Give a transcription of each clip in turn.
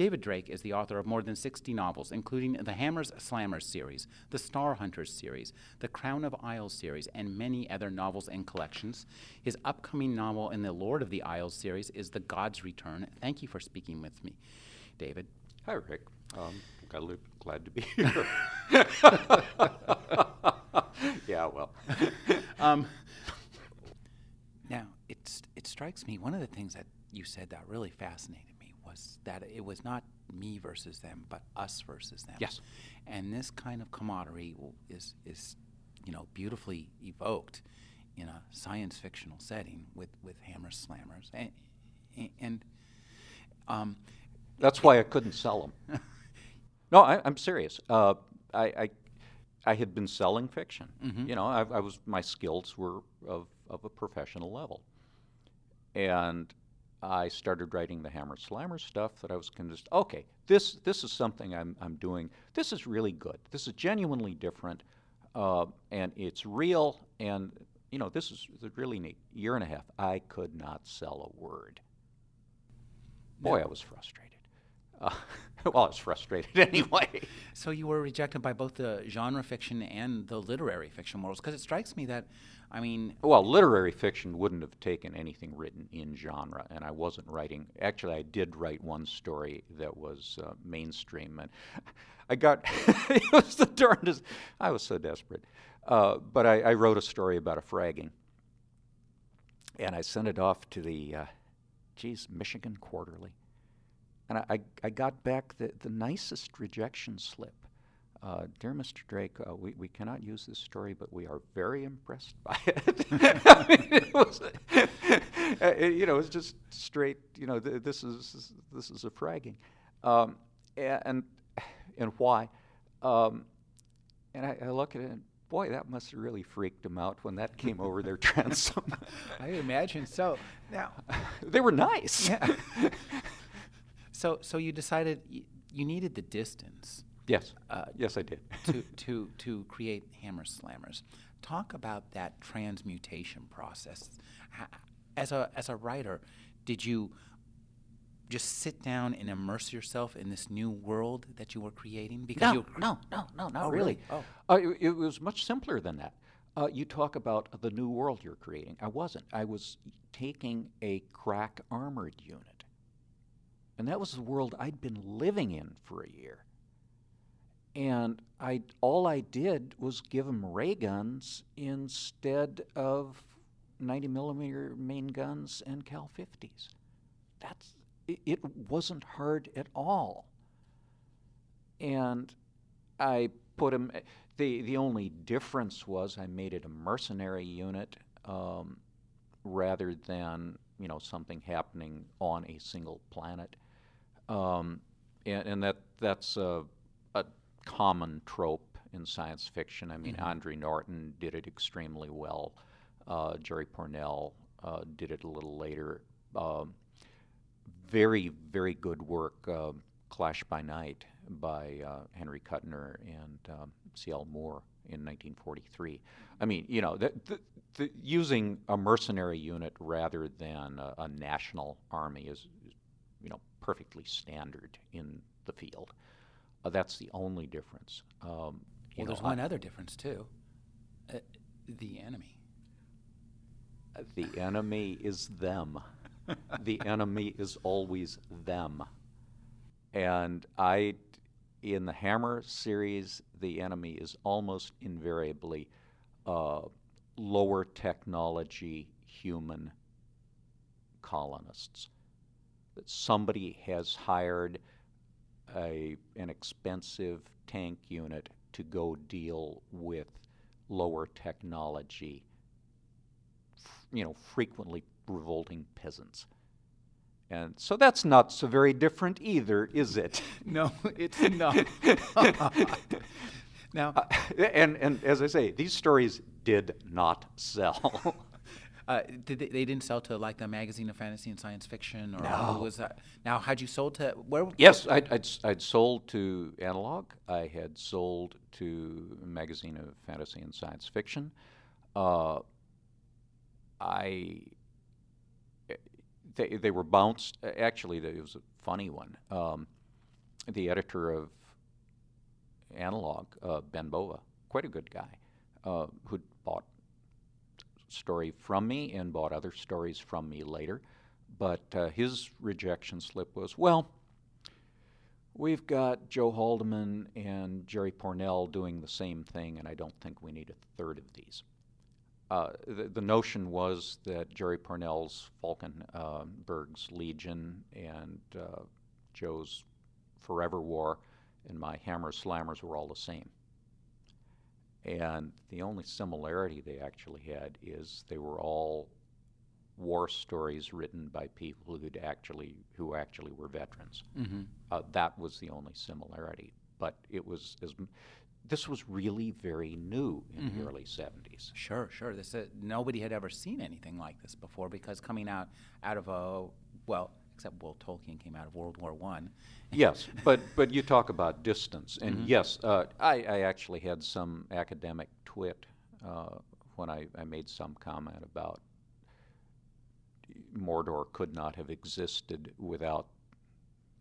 David Drake is the author of more than 60 novels, including the Hammers Slammers series, the Star Hunters series, the Crown of Isles series, and many other novels and collections. His upcoming novel in the Lord of the Isles series is The God's Return. Thank you for speaking with me, David. Hi, Rick. Um, glad, glad to be here. yeah, well. um, now, it's, it strikes me, one of the things that you said that really fascinated was that it was not me versus them, but us versus them. Yes. And this kind of camaraderie is, is you know, beautifully evoked in a science fictional setting with, with hammers slammers. And, and um, that's why I couldn't sell them. no, I, am serious. Uh, I, I, I, had been selling fiction. Mm-hmm. You know, I, I was my skills were of, of a professional level, and I started writing the Hammer Slammer stuff that I was convinced, okay, this, this is something I'm, I'm doing. This is really good. This is genuinely different, uh, and it's real, and, you know, this is really neat. Year and a half, I could not sell a word. Boy, no. I was frustrated. Uh, well, I was frustrated anyway. So you were rejected by both the genre fiction and the literary fiction worlds, because it strikes me that I mean, well, literary fiction wouldn't have taken anything written in genre, and I wasn't writing. Actually, I did write one story that was uh, mainstream, and I got it was the darndest. I was so desperate, uh, but I, I, wrote a story about a fragging, and I sent it off to the, uh, geez, Michigan Quarterly, and I, I, I got back the, the nicest rejection slip uh, Dear Mr. Drake, uh, we, we cannot use this story, but we are very impressed by it. I mean, it was, uh, it, you know, it's just straight, you know, th- this, is, this is a fragging. Um, and, and why? Um, and I, I, look at it and, boy, that must have really freaked them out when that came over their transom. I imagine so. Now, they were nice. Yeah. so, so you decided y- you needed the distance Yes. Uh, yes, I did. to, to, to create Hammer Slammers. Talk about that transmutation process. As a, as a writer, did you just sit down and immerse yourself in this new world that you were creating? Because no, no, no, no, not oh, really. really? Oh. Uh, it, it, was much simpler than that. Uh, you talk about the new world you're creating. I wasn't. I was taking a crack armored unit. And that was the world I'd been living in for a year. And I all I did was give them ray guns instead of 90 millimeter main guns and Cal 50s. That's it, it wasn't hard at all. And I put them. The the only difference was I made it a mercenary unit um, rather than you know something happening on a single planet. Um, and, and, that that's a, a common trope in science fiction. I mean, mm-hmm. Andre Norton did it extremely well. Uh, Jerry Pournelle uh, did it a little later. Um, very, very good work. Uh, Clash by Night by uh, Henry Kuttner and um, C.L. Moore in 1943. I mean, you know, the, the, the, using a mercenary unit rather than a, a national army is, is, you know, perfectly standard in the field. Uh, that's the only difference. Um, well, know, there's one other difference too. Uh, the enemy. The enemy is them. the enemy is always them. And I, in the Hammer series, the enemy is almost invariably uh, lower technology human colonists. That somebody has hired a, an expensive tank unit to go deal with lower technology, f- you know, frequently revolting peasants. And so that's not so very different either, is it? no, it's not. Now, Uh, and and as I say, these stories did not sell. uh, did they, they didn't sell to like the magazine of fantasy and science fiction, or No. who was that? Now, had you sold to where? yes, I'd, I'd I'd sold to Analog. I had sold to magazine of fantasy and science fiction. Uh, I they they were bounced. Actually, it was a funny one. Um, the editor of Analog, uh, Ben Bova, quite a good guy, uh, who'd bought story from me and bought other stories from me later. But uh, his rejection slip was, well, we've got Joe Haldeman and Jerry Pournelle doing the same thing, and I don't think we need a third of these. Uh, the, the notion was that Jerry Pournelle's Falkenberg's Legion and uh, Joe's Forever War and my Hammer Slammers were all the same. And the only similarity they actually had is they were all war stories written by people who'd actually who actually were veterans. Mm-hmm. Uh, that was the only similarity. But it was as this was really very new in Mhm. the early 70s. Sure, sure. This uh, nobody had ever seen anything like this before because coming out out of a well, except Will Tolkien came out of World War One. yes, but but you talk about distance, and Mhm. yes, uh, I, I actually had some academic twit uh, when I, I made some comment about Mordor could not have existed without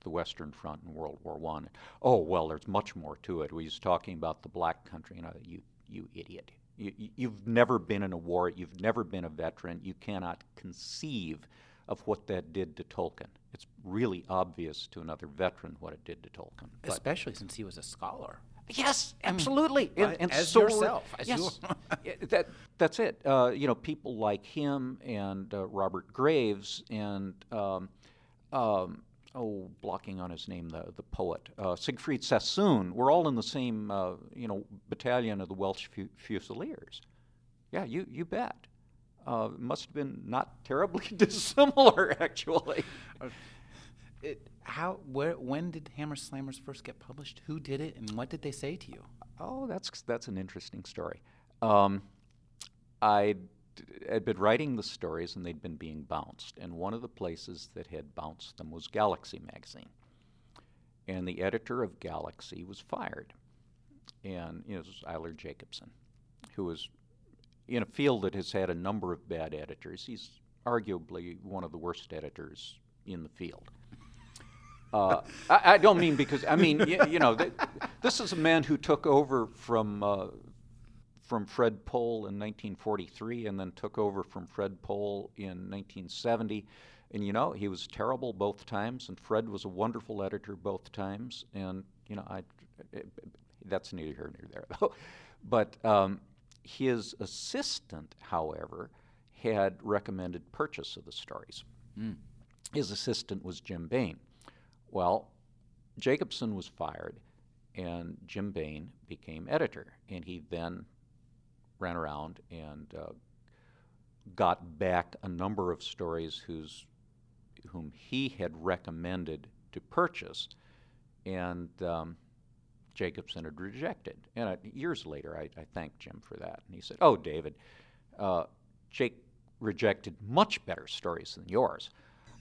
the Western Front in World War One. Oh well, there's much more to it. We was talking about the Black Country, and I, you you idiot. You, you- you've never been in a war. You've never been a veteran. You cannot conceive of what that did to Tolkien. It's really obvious to another veteran what it did to Tolkien. Especially since he was a scholar. yes, absolutely. and, Right, and as so yourself, as yes, that that's it. Uh, you know, people like him and uh, Robert Graves and um, um, oh, blocking on his name, the the poet uh, Siegfried Sassoon. We're all in the same uh, you know battalion of the Welsh Fu- Fusiliers. Yeah, you you bet. Uh, must have been not terribly dissimilar, actually. It, how? Where? When did Hammer Slammers first get published? Who did it, and what did they say to you? Oh, that's that's an interesting story. Um, I'd, I'd been writing the stories, and they'd been being bounced. And one of the places that had bounced them was Galaxy magazine. And the editor of Galaxy was fired, and you know, it was Ejler Jakobsson, who was in a field that has had a number of bad editors. He's arguably one of the worst editors in the field. Uh, I, I don't mean because I mean you, you know th- this is a man who took over from uh, from Fred Pohl in 1943 and then took over from Fred Pohl in 1970. And you know he was terrible both times, and Fred was a wonderful editor both times. And you know I that's neither here nor there though. But um, his assistant, however, had recommended purchase of the stories. Mm. His assistant was Jim Baen. Well, Jakobsson was fired, and Jim Bain became editor, and he then ran around and uh, got back a number of stories whose whom he had recommended to purchase, and um, Jakobsson had rejected. And uh, years later, I, I thanked Jim for that, and he said, "Oh, David, uh, Jake rejected much better stories than yours."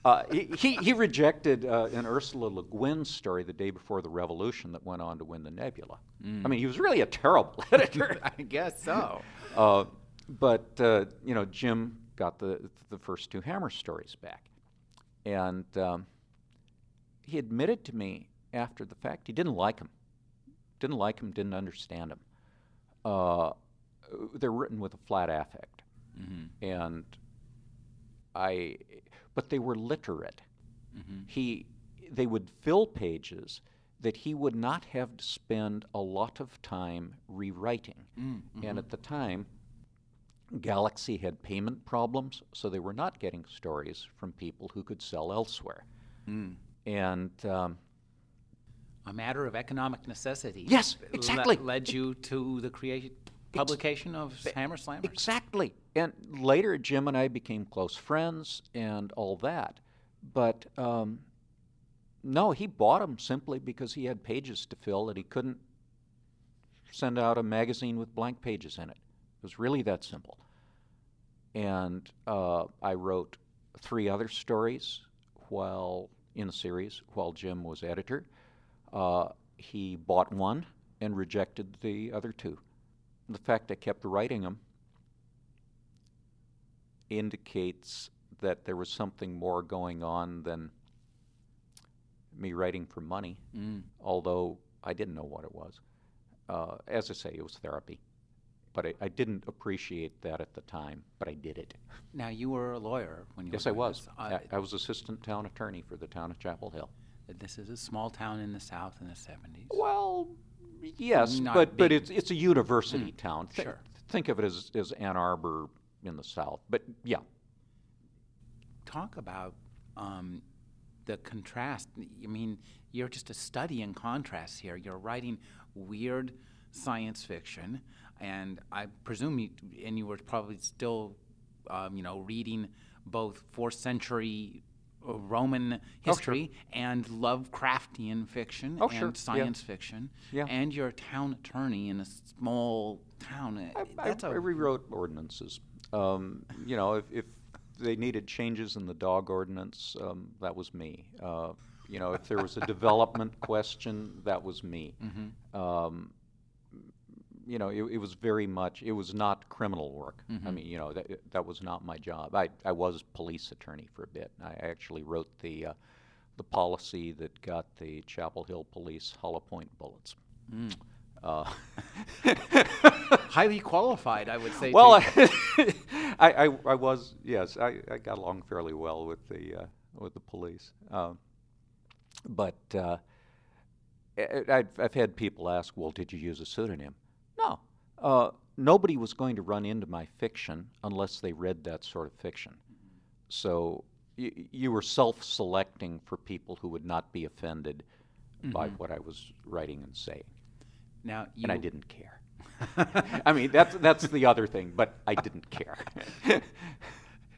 Uh, he, he, he rejected uh, an Ursula Le Guin story the day before the revolution that went on to win the Nebula. I mean, he was really a terrible editor. I guess so. Uh, but uh, you know, Jim got the the first two Hammer stories back, and um, he admitted to me after the fact he didn't like him, didn't like him, didn't understand him. Uh, they're written with a flat affect, Mm-hmm. and I, but they were literate. Mm-hmm. He, they would fill pages that he would not have to spend a lot of time rewriting. Mm-hmm. And at the time, Galaxy had payment problems, so they were not getting stories from people who could sell elsewhere. Mm. And um, A matter of economic necessity. Yes, le- exactly. led you to the creation publication of Hammer Slammers. exactly. And later, Jim and I became close friends and all that. But um, no, he bought them simply because he had pages to fill that he couldn't send out a magazine with blank pages in it. It was really that simple. And uh, I wrote three other stories while in the series while Jim was editor. Uh, he bought one and rejected the other two. The fact I kept writing them indicates that there was something more going on than me writing for money, Mm. although I didn't know what it was. Uh, as I say, it was therapy. But I, I didn't appreciate that at the time, but I did it. Now, you were a lawyer when you Yes, were I was. I, I was assistant town attorney for the town of Chapel Hill. This is a small town in the South in the 70s. Well, yes, Not but but it's it's a university town. Thi- sure. Think of it as, as Ann Arbor in the south. But yeah, Talk about um, the contrast. I mean, you're just a study in contrast here. You're writing weird science fiction, and I presume you, and you were probably still, um, you know, reading both fourth century uh, Roman Oh, sure. history and Lovecraftian fiction Oh, and sure, yeah. science fiction. Yeah. And you're a town attorney in a small town. I, I, That's a I rewrote ordinances. Um, you know, if, if they needed changes in the dog ordinance, um, that was me. Uh, you know, if there was a development question, that was me. Um, you know, it, it was very much. It was not criminal work. I mean, you know, that that was not my job. I I was police attorney for a bit. I actually wrote the uh, the policy that got the Chapel Hill Police hollow point bullets. Uh, highly qualified, I would say. well, too. I, I, I was yes, I, I got along fairly well with the uh, with the police, um, but uh, I, I've, I've had people ask, "Well, did you use a pseudonym?" Uh, nobody was going to run into my fiction unless they read that sort of fiction. So y- you were self-selecting for people who would not be offended by what I was writing and saying, now and I didn't care. I mean, that's that's the other thing, but I didn't care.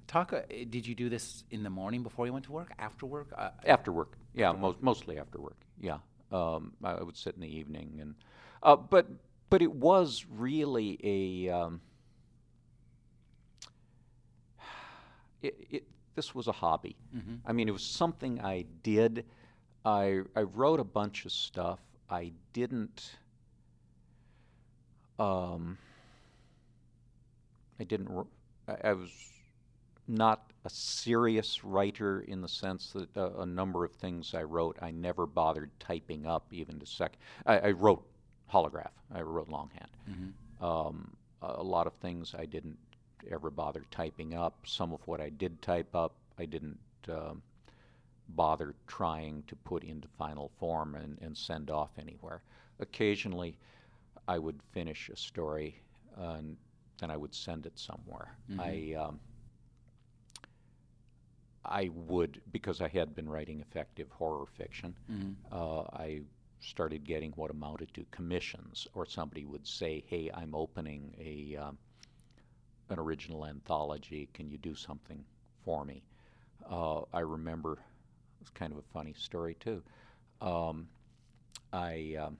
Talk. Uh, did you do this in the morning before you went to work? After work? Uh, after work, yeah, most, mostly after work. Yeah, um, I I would sit in the evening, and uh, but but it was really a. Um, it, it, this was a hobby. I mean, it was something I did. I I wrote a bunch of stuff. I didn't. Um, I didn't. I, I was not a serious writer in the sense that uh, a number of things I wrote I never bothered typing up even to sec. I, I wrote holograph. I wrote longhand. Um, a lot of things I didn't ever bother typing up. Some of what I did type up, I didn't um, bother trying to put into final form and, and send off anywhere. Occasionally, I would finish a story uh, and then I would send it somewhere. I um, I would because I had been writing effective horror fiction. Uh, I started getting what amounted to commissions, or somebody would say, "Hey, I'm opening a um, an original anthology. Can you do something for me?" Uh, I remember it's kind of a funny story too. Um, I um,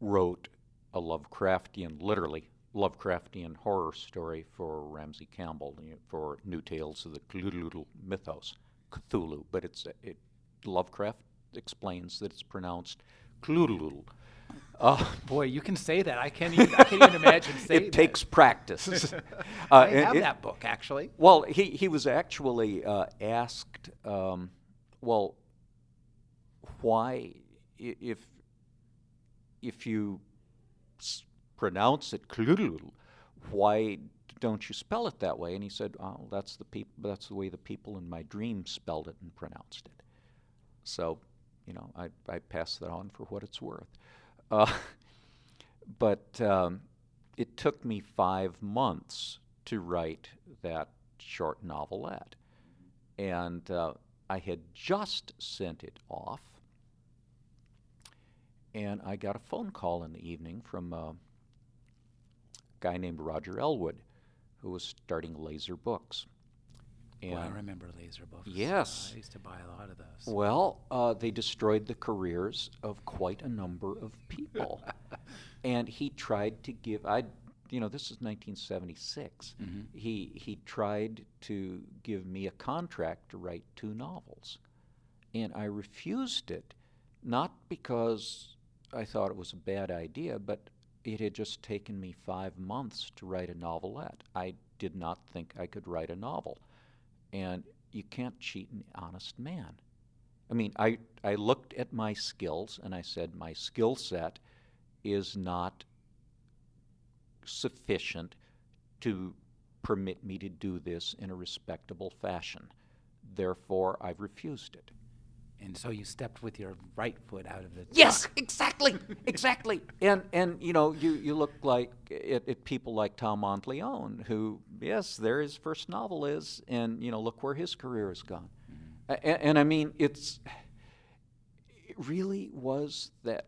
wrote a Lovecraftian, literally Lovecraftian horror story for Ramsey Campbell you know, for New Tales of the Cthulhu mythos, Cthulhu, but it's it, Lovecraft explains that it's pronounced Cthulhu. Uh, boy, you can say that. I can't even. I can't even imagine saying it that. takes practice. uh, I have it- that book actually. well, he, he was actually uh, asked, um, well, why, if if you s- pronounce it Kludul, why don't you spell it that way? And he said, oh, that's the peop- that's the way the people in my dream spelled it and pronounced it. So, you know, I, I pass that on for what it's worth. Uh, but um, it took me five months to write that short novelette. And uh, I had just sent it off, and I got a phone call in the evening from a guy named Roger Elwood, who was starting Laser Books. Well, I And remember laser books. Yes. I used to buy a lot of those. Well, uh, they destroyed the careers of quite a number of people. and he tried to give, I, you know, this is 1976. Mhm. He, he tried to give me a contract to write two novels. And I refused it, not because I thought it was a bad idea, but it had just taken me five months to write a novelette. I did not think I could write a novel. And you can't cheat an honest man. I mean, I, I looked at my skills and I said, my skill set is not sufficient to permit me to do this in a respectable fashion. Therefore, I've refused it. And so you stepped with your right foot out of the Yes, exactly, exactly. And and you know, you, you look like at, at people like Tom Monteleone, who yes, there his first novel is, and you know, look where his career has gone. A- And, and I mean, it's it really was that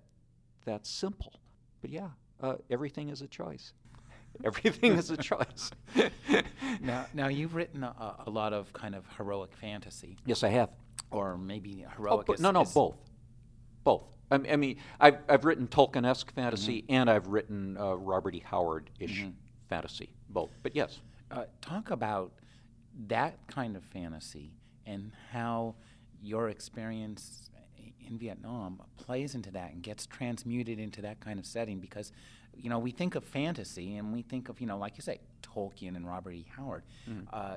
that simple. But yeah, uh, everything is a choice. Everything is a choice. Now, now you've written a, a lot of kind of heroic fantasy, yes, I have. Or maybe Oh, heroic. but is- no, no, is- both, both. I mean, I mean I've, I've written Tolkien-esque fantasy Mm-hmm. and I've written uh, Robert E. Howard-ish fantasy, both. But yes, Uh, talk about that kind of fantasy and how your experience in Vietnam plays into that and gets transmuted into that kind of setting because you know we think of fantasy and we think of you know like you say Tolkien and Robert E. Howard. Mm-hmm. Uh,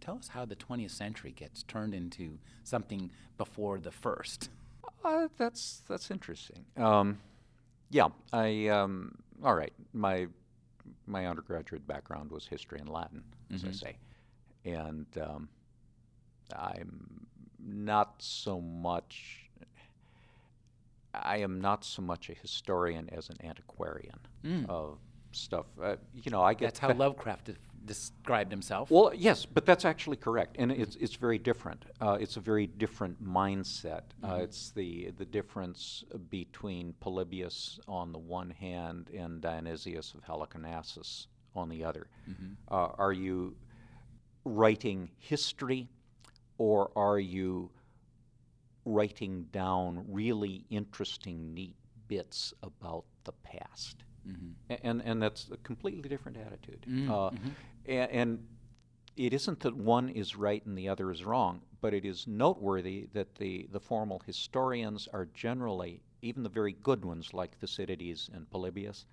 tell us how the 20th century gets turned into something before the first. uh, that's that's interesting. Um, yeah, I um, all right. My my undergraduate background was history and Latin, as I Mhm. say, and um, I'm not so much. I am not so much a historian as an antiquarian Mm. of stuff. Uh, you know, I get That's how Lovecraft described himself. Well, yes, but that's actually correct, and it's it's very different. Uh, it's a very different mindset. Uh, it's the the difference between Polybius on the one hand and Dionysius of Halicarnassus on the other. Uh, are you writing history, or are you writing down really interesting, neat bits about the past? A- and and that's a completely different attitude. Mm, Uh, mhm. A- and it isn't that one is right and the other is wrong, but it is noteworthy that the, the formal historians are generally, even the very good ones like Thucydides and Polybius,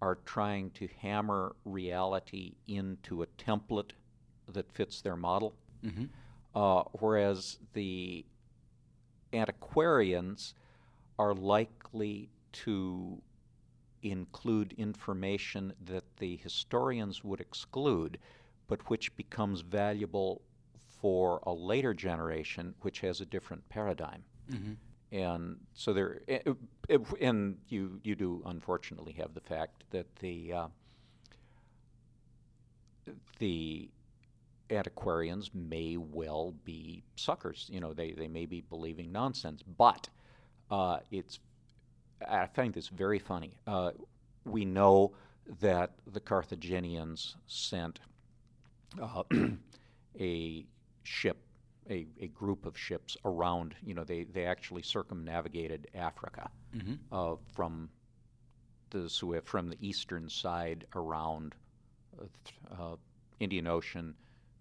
are trying to hammer reality into a template that fits their model. Mhm. Uh, whereas the antiquarians are likely to include information that the historians would exclude, but which becomes valuable for a later generation which has a different paradigm. Mhm. And so there, eh, eh, eh, and you you do unfortunately have the fact that the uh, the antiquarians may well be suckers. You know, they, they may be believing nonsense, but uh, it's I find this very funny. Uh, we know that the Carthaginians sent uh, a ship, a, a group of ships around. You know, they, they actually circumnavigated Africa Mhm. uh, from the Suez, from the eastern side around uh, uh, Indian Ocean,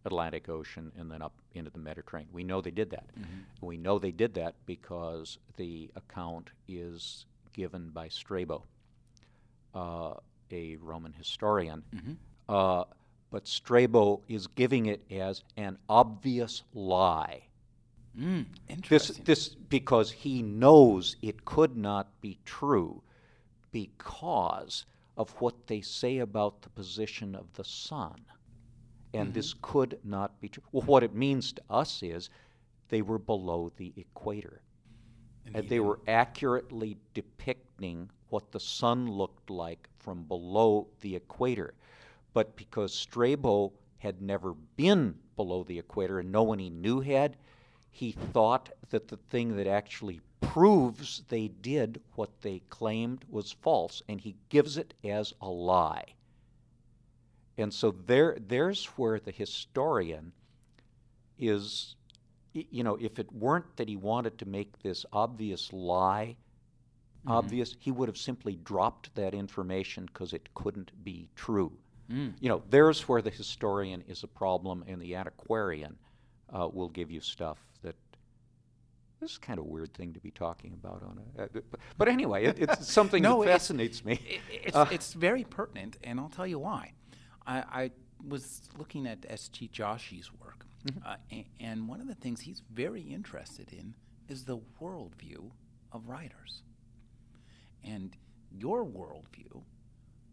Atlantic Ocean, and then up into the Mediterranean. We know they did that. And we know they did that because the account is given by Strabo, uh, a Roman historian. Mhm. Uh, but Strabo is giving it as an obvious lie. Mm, interesting. this because he knows it could not be true because of what they say about the position of the sun. And this could not be true. Well, what it means to us is they were below the equator. And Indeed. Uh, they were accurately depicting what the sun looked like from below the equator. But because Strabo had never been below the equator and no one he knew had, he thought that the thing that actually proves they did what they claimed was false, and he gives it as a lie. And so there, there's where the historian is, you know, if it weren't that he wanted to make this obvious lie mm-hmm. obvious, he would have simply dropped that information because it couldn't be true. Mm. You know, there's where the historian is a problem, and the antiquarian uh, will give you stuff that this is kind of a weird thing to be talking about on a. Uh, but anyway, it, it's something no, that fascinates it's, me. It, it's, uh, it's, very pertinent, and I'll tell you why. I, I was looking at S.T. Joshi's work, mm-hmm. uh, and, and one of the things he's very interested in is the worldview of writers. And your worldview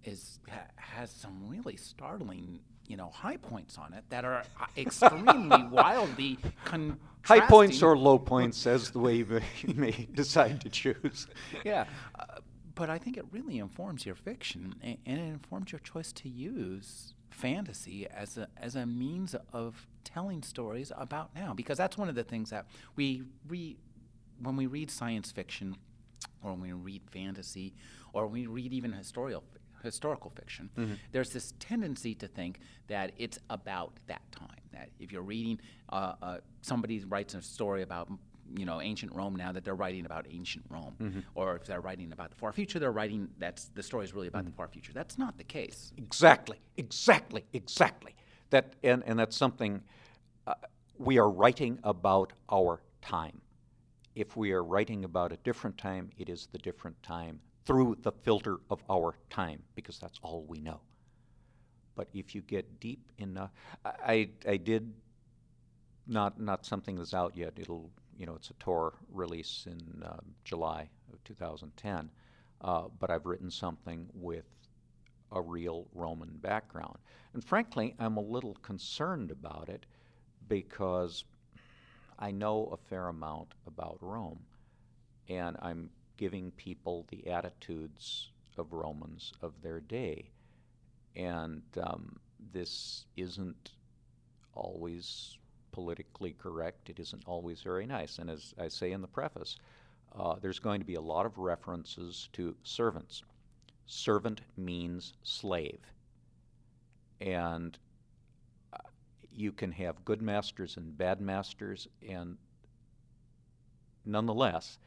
is ha, has some really startling, you know, high points on it that are uh, extremely wildly contrasting. High points or low points, as the way you may, you may decide to choose. Yeah. Uh, but I think it really informs your fiction, and, and it informs your choice to use fantasy as a as a means of telling stories about now because that's one of the things that we read when we read science fiction or when we read fantasy or when we read even historical historical fiction mm-hmm. there's this tendency to think that it's about that time that if you're reading uh, uh, somebody writes a story about you know ancient Rome now that they're writing about ancient Rome, mm-hmm. or if they're writing about the far future, they're writing that's the story is really about mm-hmm. the far future. That's not the case. Exactly, exactly, exactly. That and and that's something uh, we are writing about our time. If we are writing about a different time, it is the different time through the filter of our time because that's all we know. But if you get deep enough, uh, I I did not not something that's out yet. It'll you know, it's a Tor release in uh, July of 2010. Uh, but I've written something with a real Roman background. And frankly, I'm a little concerned about it because I know a fair amount about Rome. And I'm giving people the attitudes of Romans of their day. And um, this isn't always politically correct. It isn't always very nice. And as I say in the preface, uh, there's going to be a lot of references to servants. Servant means slave. And uh, you can have good masters and bad masters, and nonetheless,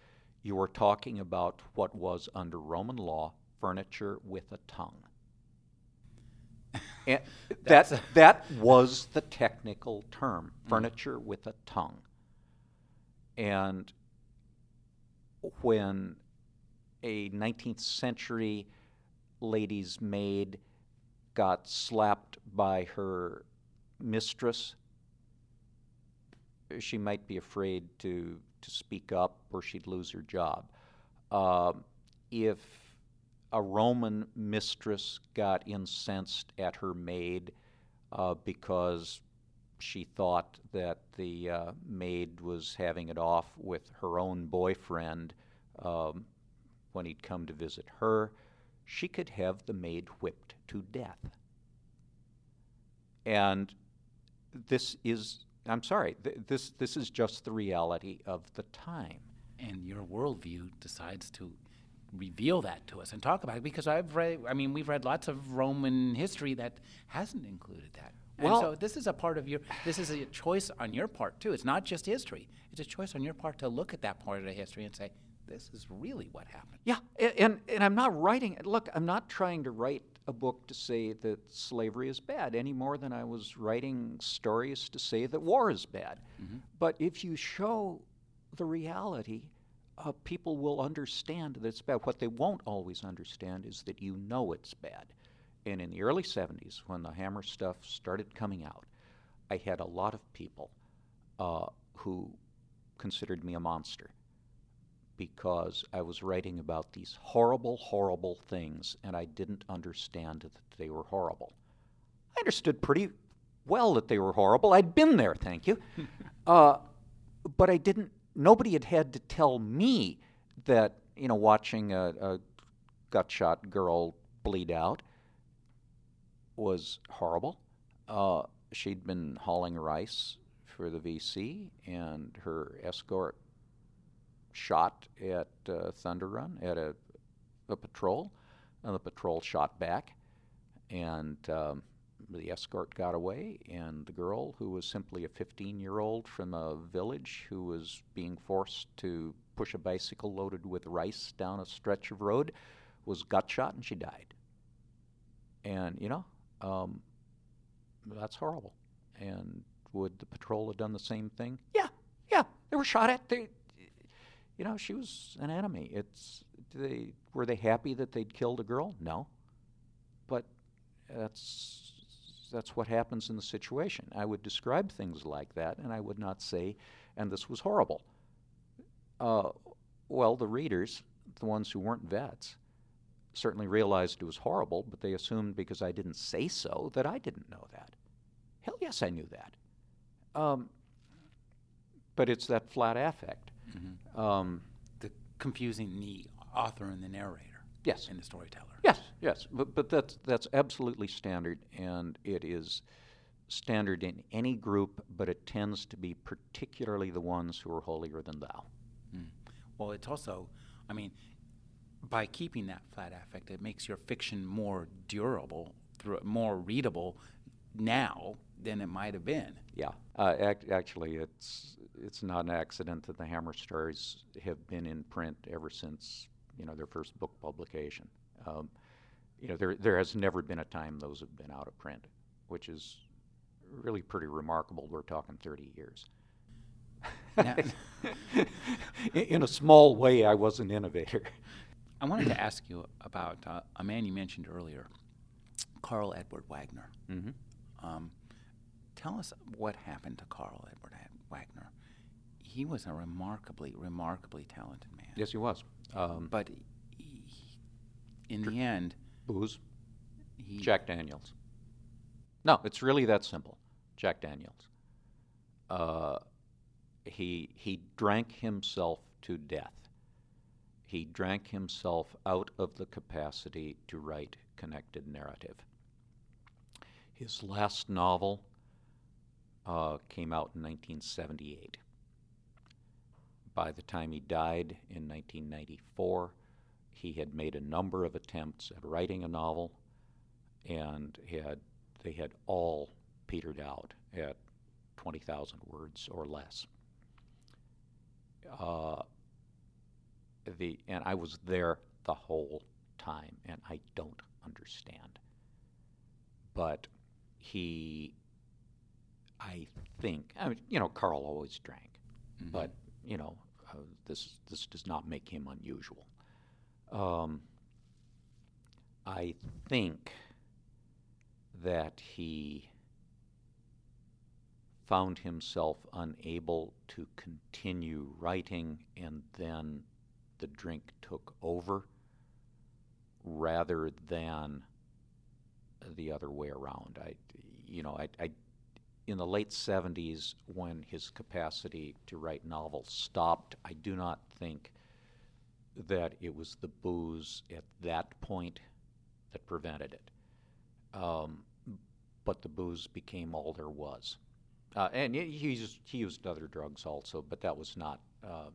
you are talking about what was under Roman law furniture with a tongue. And that, that was the technical term furniture mm. with a tongue. And when a 19th century lady's maid got slapped by her mistress, she might be afraid to, to speak up or she'd lose her job. Uh, if a Roman mistress got incensed at her maid uh, because she thought that the uh, maid was having it off with her own boyfriend um, when he'd come to visit her. She could have the maid whipped to death. And this is, I'm sorry, th- this, this is just the reality of the time. And your worldview decides to reveal that to us and talk about it because I've read, I mean, we've read lots of Roman history that hasn't included that. And so this is a part of your, this is a choice on your part too. It's not just history. It's a choice on your part to look at that part of the history and say, this is really what happened. Yeah, and, and I'm not writing, look, I'm not trying to write a book to say that slavery is bad any more than I was writing stories to say that war is bad. Mm-hmm. But if you show the reality, uh, people will understand that it's bad. What they won't always understand is that you know it's bad. And in the early 70s, when the Hammer stuff started coming out, I had a lot of people uh, who considered me a monster because I was writing about these horrible, horrible things and I didn't understand that they were horrible. I understood pretty well that they were horrible. I'd been there, thank you. uh, but I didn't nobody had had to tell me that you know watching a, a gut shot girl bleed out was horrible. Uh, she'd been hauling rice for the VC, and her escort shot at uh, Thunder Run at a, a, patrol, and the patrol shot back, and um, the escort got away, and the girl, who was simply a 15 year old from a village who was being forced to push a bicycle loaded with rice down a stretch of road, was gut shot and she died. And, you know, um, that's horrible. And would the patrol have done the same thing? Yeah, yeah. They were shot at. They, you know, she was an enemy. It's they were they happy that they'd killed a girl? No, but that's that's what happens in the situation. I would describe things like that, and I would not say, and this was horrible. Uh, well, the readers, the ones who weren't vets, certainly realized it was horrible, but they assumed because I didn't say so that I didn't know that. Hell yes, I knew that. Um, but it's that flat affect. Mm-hmm. Um, the confusing the author and the narrator. Yes. And the storyteller. Yes, yes. But, but that's, that's absolutely standard, and it is standard in any group, but it tends to be particularly the ones who are holier than thou. Mm. Well, it's also, I mean, by keeping that flat affect, it makes your fiction more durable, through, more readable now than it might have been. Yeah, uh, ac- actually, it's it's not an accident that the Hammer stories have been in print ever since you know their first book publication. Um, you know, there there has never been a time those have been out of print, which is really pretty remarkable. We're talking 30 years. in a small way, I was an innovator. I wanted to ask you about uh, a man you mentioned earlier, Karl Edward Wagner. Mm-hmm. Um, tell us what happened to Karl Edward Wagner. He was a remarkably, remarkably talented man. Yes, he was. Um, but he, in the end, booze, Jack Daniels. No, it's really that simple. Jack Daniels. Uh, he he drank himself to death. He drank himself out of the capacity to write connected narrative. His last novel uh, came out in 1978. By the time he died in 1994, he had made a number of attempts at writing a novel, and had they had all petered out at 20,000 words or less. Uh, the and I was there the whole time, and I don't understand. But he, I think, I mean, you know, Karl always drank, mm-hmm. but you know, this this does not make him unusual. Um, I think that he found himself unable to continue writing, and then the drink took over rather than the other way around. I, you know, I, I in the late 70s, when his capacity to write novels stopped, I do not think that it was the booze at that point that prevented it. Um, but the booze became all there was. Uh, and he used, he used other drugs also, but that was not. Um,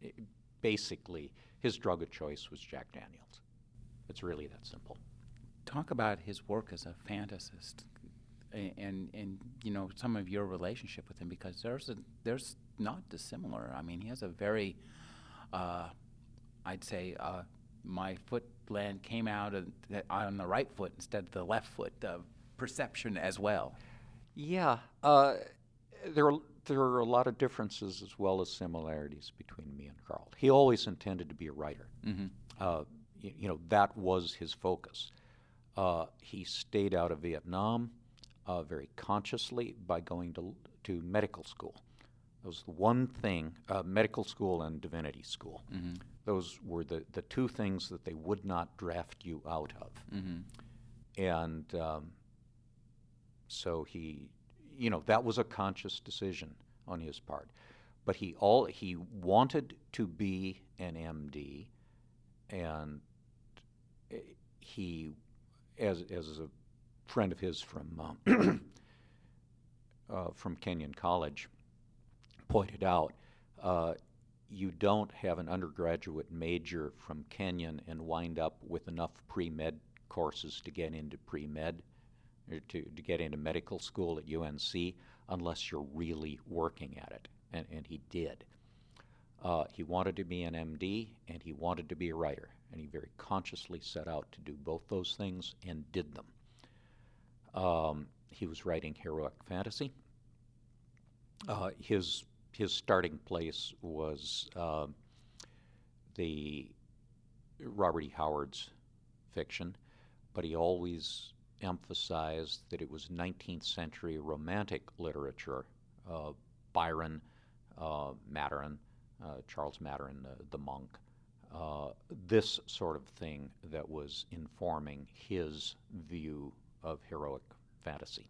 it, basically, his drug of choice was Jack Daniels. It's really that simple. Talk about his work as a fantasist, and, and you know some of your relationship with him because there's a there's not dissimilar. I mean, he has a very, uh, I'd say, uh, my foot land came out on the right foot instead of the left foot uh, perception as well. Yeah, uh, there are there are a lot of differences as well as similarities between me and Karl. He always intended to be a writer. Mm-hmm. Uh, you, you, know that was his focus. Uh, he stayed out of Vietnam uh, very consciously by going to to medical school. That was the one thing, uh, medical school and divinity school. Mm-hmm. Those were the, the two things that they would not draft you out of. Mm-hmm. And um, so he, you know, that was a conscious decision on his part. But he all he wanted to be an MD, and he, as as a friend of his from um, uh, from Kenyon College pointed out, uh, you don't have an undergraduate major from Kenyon and wind up with enough pre med courses to get into pre med or to, to get into medical school at UNC unless you're really working at it. And, and he did. Uh, he wanted to be an MD and he wanted to be a writer. And he very consciously set out to do both those things and did them. Um, he was writing heroic fantasy. Uh, his, his starting place was uh, the Robert E. Howard's fiction, but he always emphasized that it was 19th century romantic literature. Uh, Byron, uh, Maturin, uh, Charles Maturin, the, monk, uh, this sort of thing that was informing his view of heroic fantasy.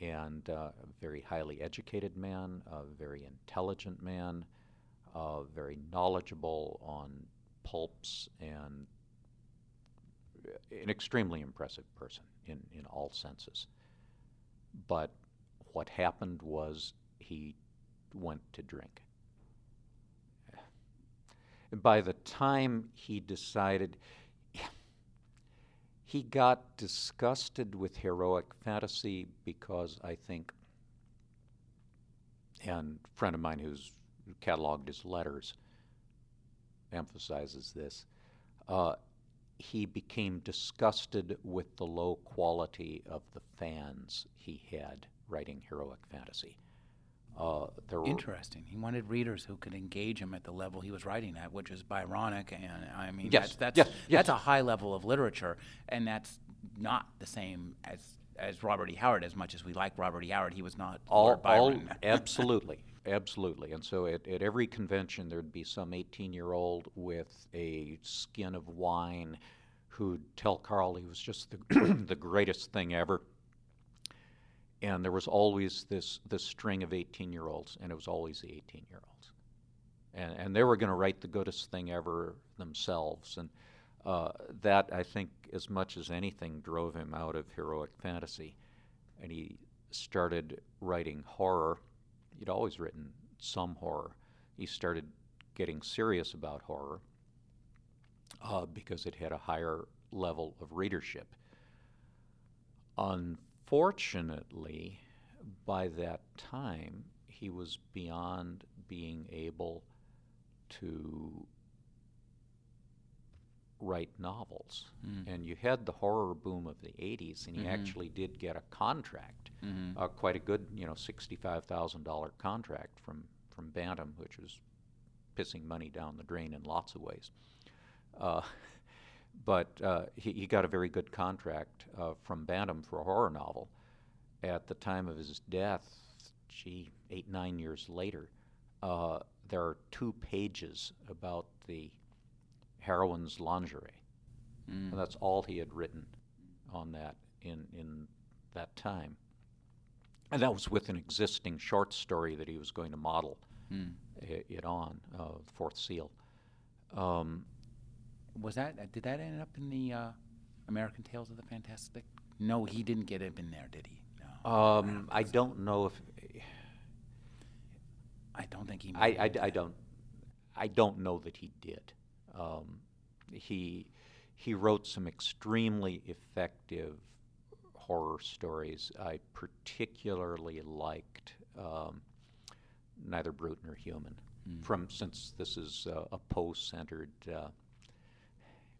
And uh, a very highly educated man, a very intelligent man, uh, very knowledgeable on pulps, and an extremely impressive person in, in all senses. But what happened was he went to drink. And by the time he decided, he got disgusted with heroic fantasy because I think, and a friend of mine who's cataloged his letters emphasizes this. Uh, he became disgusted with the low quality of the fans he had writing heroic fantasy. Uh, Interesting. He wanted readers who could engage him at the level he was writing at, which is Byronic, and I mean, yes, that's that's, yes, yes. that's a high level of literature, and that's not the same as as Robert E. Howard. As much as we like Robert E. Howard, he was not all. All, absolutely, absolutely. And so at, at every convention, there'd be some 18-year-old with a skin of wine who'd tell Karl he was just the the greatest thing ever and there was always this this string of 18 year olds, and it was always the 18 year olds, and and they were going to write the goodest thing ever themselves, and uh, that I think as much as anything drove him out of heroic fantasy, and he started writing horror. He'd always written some horror. He started getting serious about horror uh, because it had a higher level of readership. On Fortunately, by that time, he was beyond being able to write novels. Mm. And you had the horror boom of the 80s, and he mm-hmm. actually did get a contract, mm-hmm. uh, quite a good, you know, $65,000 contract from, from Bantam, which was pissing money down the drain in lots of ways. Uh, but uh, he, he, got a very good contract uh, from Bantam for a horror novel. At the time of his death, gee, eight, nine years later, uh, there are two pages about the heroine's lingerie. Mm. And that's all he had written on that in, in that time. And that was with an existing short story that he was going to model mm. it, it, on, uh, Fourth Seal. Um, was that did that end up in the uh, American Tales of the Fantastic? No, he didn't get it in there, did he? No. Um, I don't know if. I don't think he. I, I, I, don't. I don't know that he did. Um, he he wrote some extremely effective horror stories. I particularly liked um, Neither Brute Nor Human. Mm. From since this is uh, a Poe-centered uh,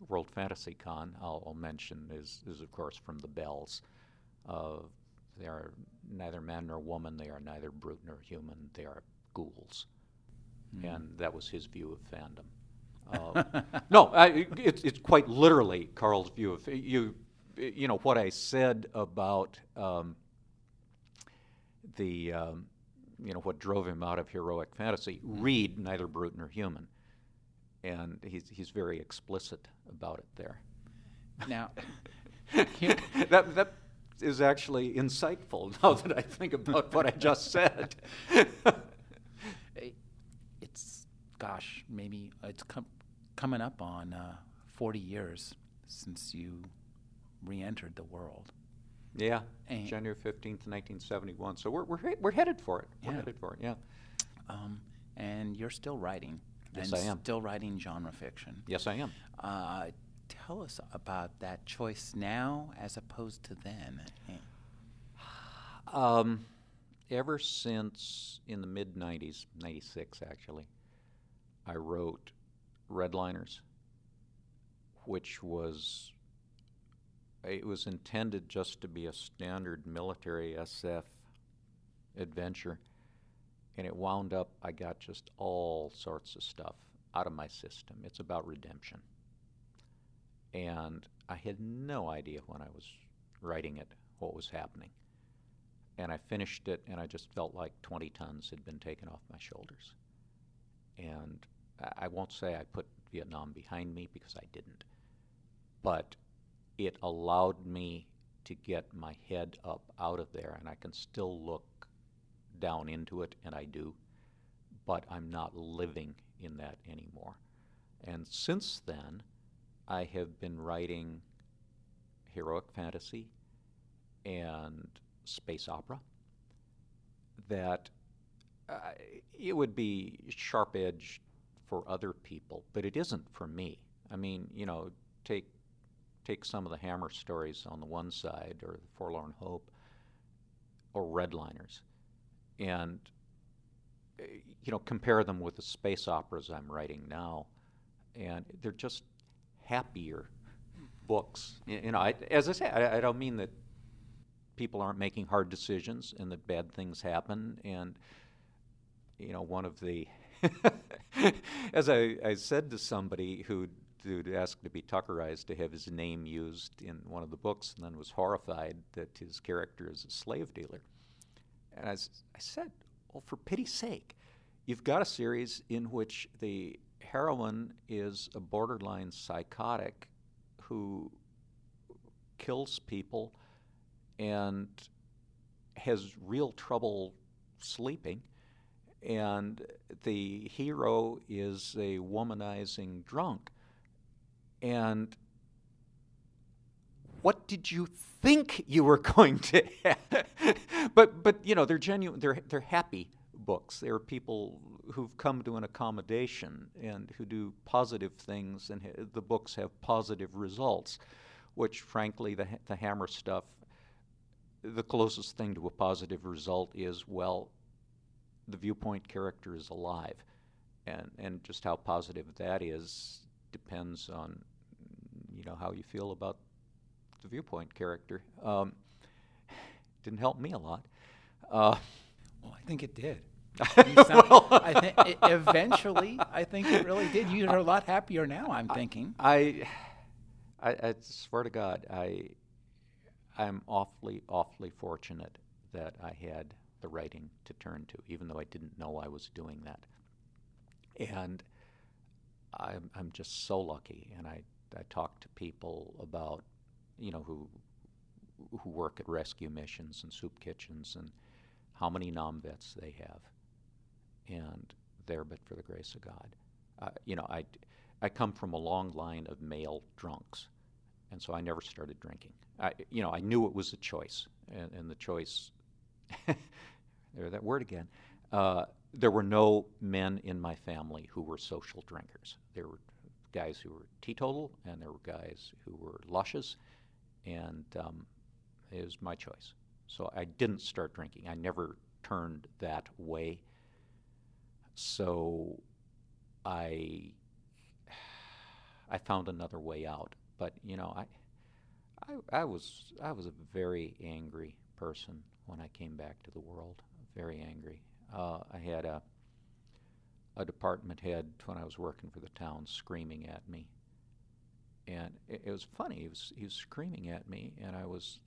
World Fantasy Con, I'll, I'll mention, is, is of course from the Bells. Uh, they are neither man nor woman, they are neither brute nor human, they are ghouls. Mm. And that was his view of fandom. Uh, no, I, it's, it's quite literally Karl's view of you. You know what I said about um, the um, you know what drove him out of heroic fantasy. Hmm. Read neither brute nor human and he's he's very explicit about it there. Now, that that is actually insightful now that I think about what I just said. it's gosh, maybe it's com- coming up on uh, 40 years since you re-entered the world. Yeah, and January 15th, 1971. So we're we're we're headed for it. We're yeah. headed for it. Yeah. Um, and you're still writing. Yes, and I am. Still writing genre fiction. Yes, I am. Uh, tell us about that choice now as opposed to then? Um, ever since in the mid 90s, 96 actually, I wrote Redliners, which was it was intended just to be a standard military SF adventure, and it wound up I got just all sorts of stuff out of my system. It's about redemption. And I had no idea when I was writing it what was happening. And I finished it, and I just felt like 20 tons had been taken off my shoulders. And I won't say I put Vietnam behind me because I didn't. But it allowed me to get my head up out of there, and I can still look down into it, and I do, but I'm not living in that anymore. And since then, I have been writing heroic fantasy and space opera that uh, it would be sharp edged for other people, but it isn't for me. I mean, you know, take take some of the Hammer stories on the one side, or the Forlorn Hope, or Redliners, and eh, you know, compare them with the space operas I'm writing now, and they're just happier books. You know, I, as I say, I, I don't mean that people aren't making hard decisions and that bad things happen. And you know, one of the, as I, I said to somebody who who'd asked to be Tuckerized to have his name used in one of the books, and then was horrified that his character is a slave dealer. And I, I said, well, for pity's sake, you've got a series in which the heroine is a borderline psychotic who kills people and has real trouble sleeping. And the hero is a womanizing drunk. And what did you think you were going to have? But but you know they're genuine. They're they're happy books. They're people who've come to an accommodation and who do positive things, and ha- the books have positive results. Which, frankly, the the Hammer stuff, the closest thing to a positive result is well, the viewpoint character is alive, and and just how positive that is depends on you know how you feel about the viewpoint character. Um, didn't help me a lot. Uh, well, I think it did. Sound, well, I think eventually, I think it really did. You're a lot happier now. I'm thinking. I, I, I swear to God, I, I'm awfully, awfully fortunate that I had the writing to turn to, even though I didn't know I was doing that. And I'm, I'm just so lucky, and I, I talk to people about you know, who who work at rescue missions and soup kitchens and how many Nam vets they have. And there but for the grace of God. Uh, you know, I, I come from a long line of male drunks, and so I never started drinking. I, you know, I knew it was a choice, and, and the choice, there that word again, uh, there were no men in my family who were social drinkers. There were guys who were teetotal, and there were guys who were luscious, and um, was my choice. So I didn't start drinking. I never turned that way. So I I found another way out. But you know, I I, I was I was a very angry person when I came back to the world. Very angry. Uh, I had a a department head when I was working for the town screaming at me and it, it, was funny. He was he was screaming at me, and I was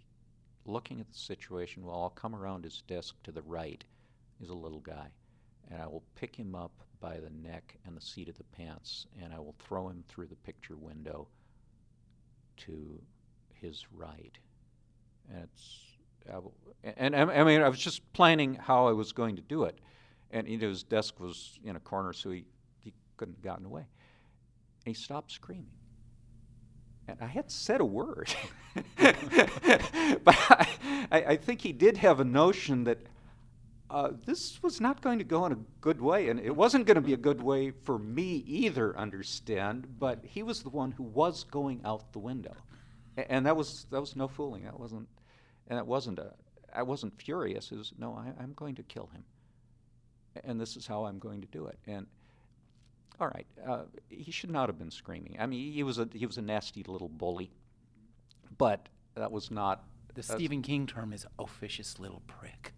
looking at the situation. Well, I'll come around his desk to the right. He's a little guy, and I will pick him up by the neck and the seat of the pants, and I will throw him through the picture window to his right. And it's i and, and I mean I was just planning how I was going to do it, and you know, his desk was in a corner, so he he couldn't have gotten away. And he stopped screaming and I hadn't said a word. but I, I, think he did have a notion that uh, this was not going to go in a good way, and it wasn't going to be a good way for me either. Understand? But he was the one who was going out the window, A- and that was that was no fooling. That wasn't, and it wasn't a. I wasn't furious. It was no. I, I'm going to kill him, and this is how I'm going to do it. And all right, uh, he should not have been screaming. I mean, he was a he was a nasty little bully, but that was not The Stephen King term is officious little prick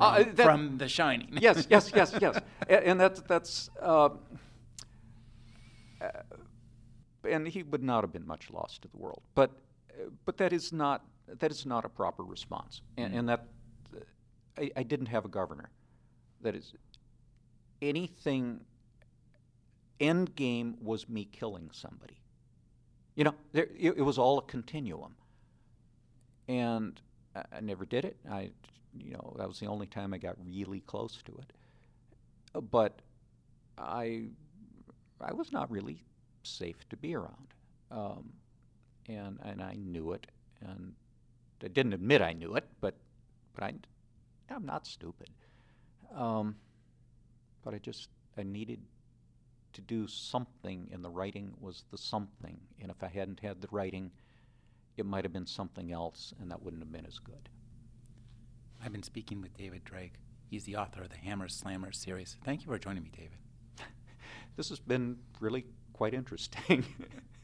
Uh, from, that- from The Shining. yes, yes, yes, yes, A- and that's that's. Uh, uh, and he would not have been much lost to the world, but uh, but that is not that is not a proper response, and, and that uh, I, I didn't have a governor. That is anything. End game was me killing somebody. You know, there, it, it was all a continuum, and I, I never did it. I, you know, that was the only time I got really close to it. But I, I was not really safe to be around, um, and and I knew it, and I didn't admit I knew it, but but I, I'm not stupid. Um, but I just I needed to do something, and the writing was the something. And if I hadn't had the writing, it might have been something else, and that wouldn't have been as good. I've been speaking with David Drake. He's the author of the Hammer's Slammers series. Thank you for joining me, David. This has been really quite interesting.